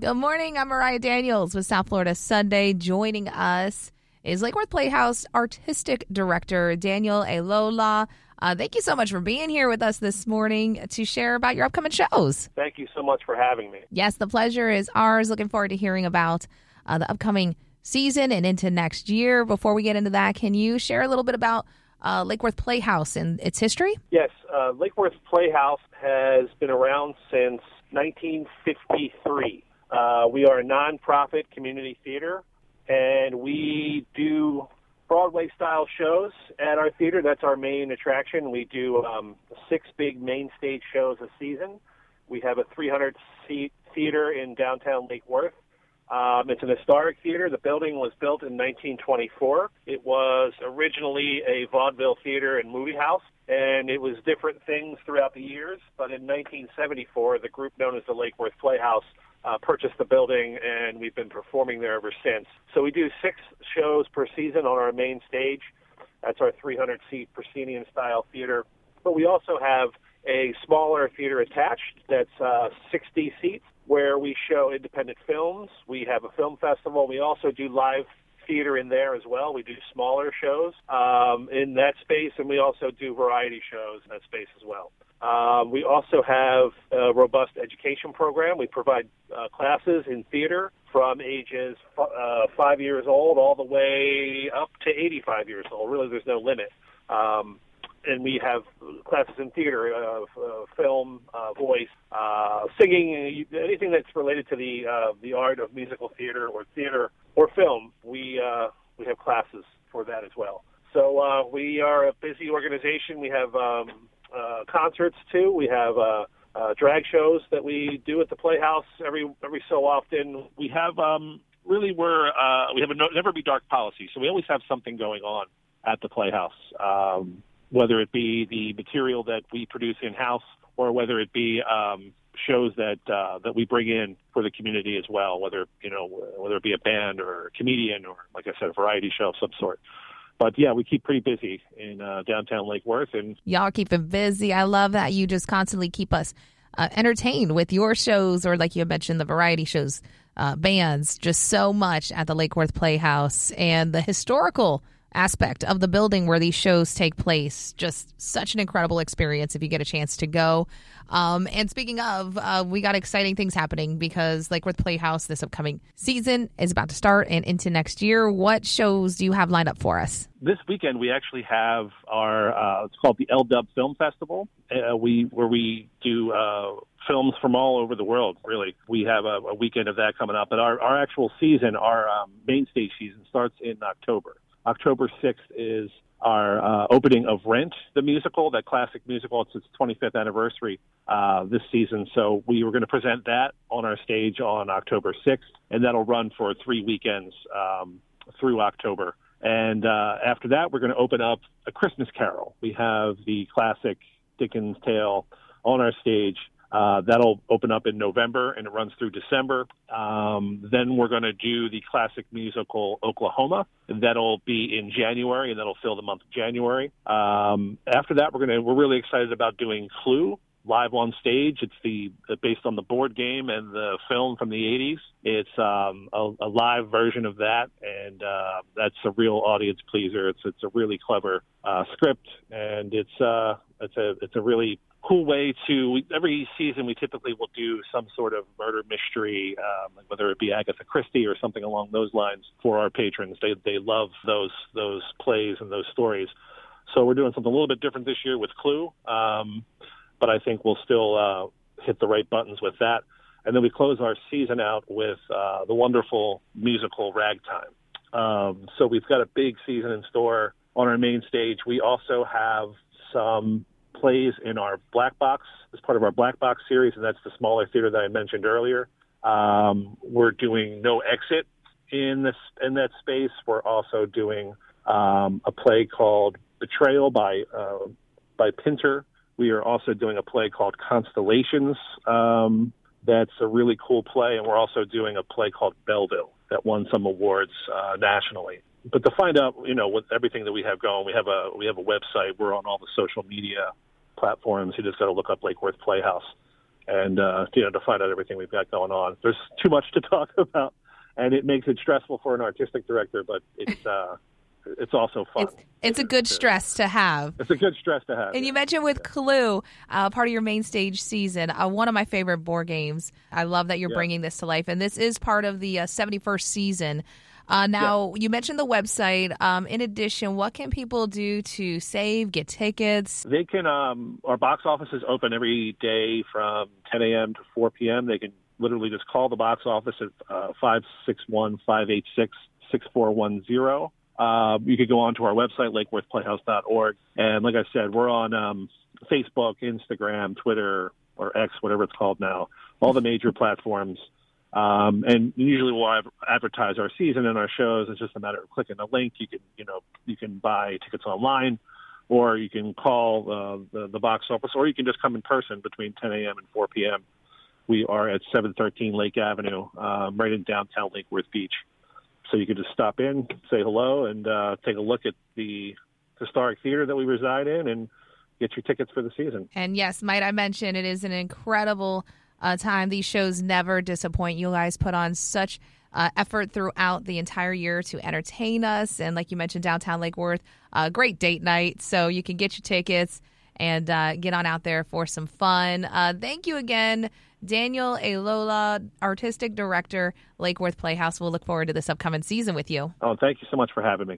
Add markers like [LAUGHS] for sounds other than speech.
Good morning. I'm Mariah Daniels with South Florida Sunday. Joining us is Lake Worth Playhouse Artistic Director Daniel Elola. Uh, thank you so much for being here with us this morning to share about your upcoming shows. Thank you so much for having me. Yes, the pleasure is ours. Looking forward to hearing about uh, the upcoming season and into next year. Before we get into that, can you share a little bit about uh, Lake Worth Playhouse and its history? Yes, uh, Lake Worth Playhouse has been around since 1953. Uh, we are a nonprofit community theater, and we do Broadway style shows at our theater. That's our main attraction. We do um, six big main stage shows a season. We have a 300 seat theater in downtown Lake Worth. Um, it's an historic theater. The building was built in 1924. It was originally a vaudeville theater and movie house, and it was different things throughout the years. But in 1974, the group known as the Lake Worth Playhouse uh, purchased the building, and we've been performing there ever since. So we do six shows per season on our main stage. That's our 300 seat proscenium style theater. But we also have a smaller theater attached that's uh, 60 seats where we show independent films. We have a film festival. We also do live theater in there as well. We do smaller shows um, in that space, and we also do variety shows in that space as well. Um, we also have a robust education program. We provide uh, classes in theater from ages uh, five years old all the way up to 85 years old. Really, there's no limit. Um, and we have classes in theater, uh, uh, film, uh, voice, uh, singing, anything that's related to the uh, the art of musical theater or theater or film. We uh, we have classes for that as well. So uh, we are a busy organization. We have um, uh, concerts too. We have uh, uh, drag shows that we do at the Playhouse every every so often. We have um, really we're uh, we have a no, never be dark policy, so we always have something going on at the Playhouse, um, whether it be the material that we produce in house or whether it be um, shows that uh, that we bring in for the community as well, whether you know whether it be a band or a comedian or like I said, a variety show of some sort but yeah, we keep pretty busy in uh, downtown Lake Worth, and y'all keep it busy. I love that you just constantly keep us uh, entertained with your shows, or like you mentioned, the variety shows, uh, bands, just so much at the Lake Worth Playhouse and the historical aspect of the building where these shows take place. Just such an incredible experience if you get a chance to go. Um, and speaking of, uh, we got exciting things happening because Lake Worth Playhouse this upcoming season is about to start and into next year. What shows do you have lined up for us? This weekend we actually have our uh, it's called the L Dub Film Festival. Uh, we where we do uh, films from all over the world. Really, we have a, a weekend of that coming up. But our, our actual season, our um, season, starts in October. October 6th is our uh, opening of Rent, the musical, that classic musical. It's its 25th anniversary uh, this season. So we were going to present that on our stage on October 6th, and that'll run for three weekends um, through October. And uh, after that, we're going to open up A Christmas Carol. We have the classic Dickens tale on our stage uh, that'll open up in November and it runs through December. Um, then we're going to do the classic musical Oklahoma. That'll be in January and that'll fill the month of January. Um, after that, we're going to we're really excited about doing Clue live on stage. It's the based on the board game and the film from the 80s. It's um, a, a live version of that, and uh, that's a real audience pleaser. It's it's a really clever uh, script, and it's uh, it's a it's a really cool way to every season we typically will do some sort of murder mystery um, whether it be agatha christie or something along those lines for our patrons they they love those those plays and those stories so we're doing something a little bit different this year with clue um, but i think we'll still uh, hit the right buttons with that and then we close our season out with uh, the wonderful musical ragtime um, so we've got a big season in store on our main stage we also have some plays in our black box as part of our black box series, and that's the smaller theater that I mentioned earlier. Um, we're doing no exit in this in that space. We're also doing um, a play called Betrayal by uh, by Pinter. We are also doing a play called Constellations. Um, that's a really cool play, and we're also doing a play called Belleville that won some awards uh, nationally but to find out, you know, with everything that we have going, we have a we have a website. We're on all the social media platforms. You just got to look up Lake Worth Playhouse, and uh, you know to find out everything we've got going on. There's too much to [LAUGHS] talk about, and it makes it stressful for an artistic director, but it's. Uh, it's also fun. It's, it's a good stress to have. It's a good stress to have. And you mentioned with Clue, uh, part of your main stage season, uh, one of my favorite board games. I love that you're Yeah. bringing this to life, and this is part of the uh, 71st season. Uh, now, you mentioned the website. Um, in addition, what can people do to save, get tickets? They can. Um, our box office is open every day from 10 a.m. to 4 p.m. They can literally just call the box office at uh, 561-586-6410. Uh, you could go onto our website, lakeworthplayhouse.org. And like I said, we're on um, Facebook, Instagram, Twitter, or X, whatever it's called now, all the major platforms. Um, and usually we'll ad- advertise our season and our shows. It's just a matter of clicking a link. You can, you know, you can buy tickets online or you can call uh, the, the box office, or you can just come in person between 10 a.m. and 4 p.m. We are at 713 Lake Avenue, um, right in downtown Lake Worth Beach. So you can just stop in, say hello, and uh, take a look at the historic theater that we reside in, and get your tickets for the season. And yes, might I mention, it is an incredible uh, time. These shows never disappoint. You guys put on such uh, effort throughout the entire year to entertain us. And like you mentioned, downtown Lake Worth, uh, great date night. So you can get your tickets and uh, get on out there for some fun. Uh, thank you again, Daniel Alola, Artistic Director, Lake Worth Playhouse. We'll look forward to this upcoming season with you. Oh, thank you so much for having me.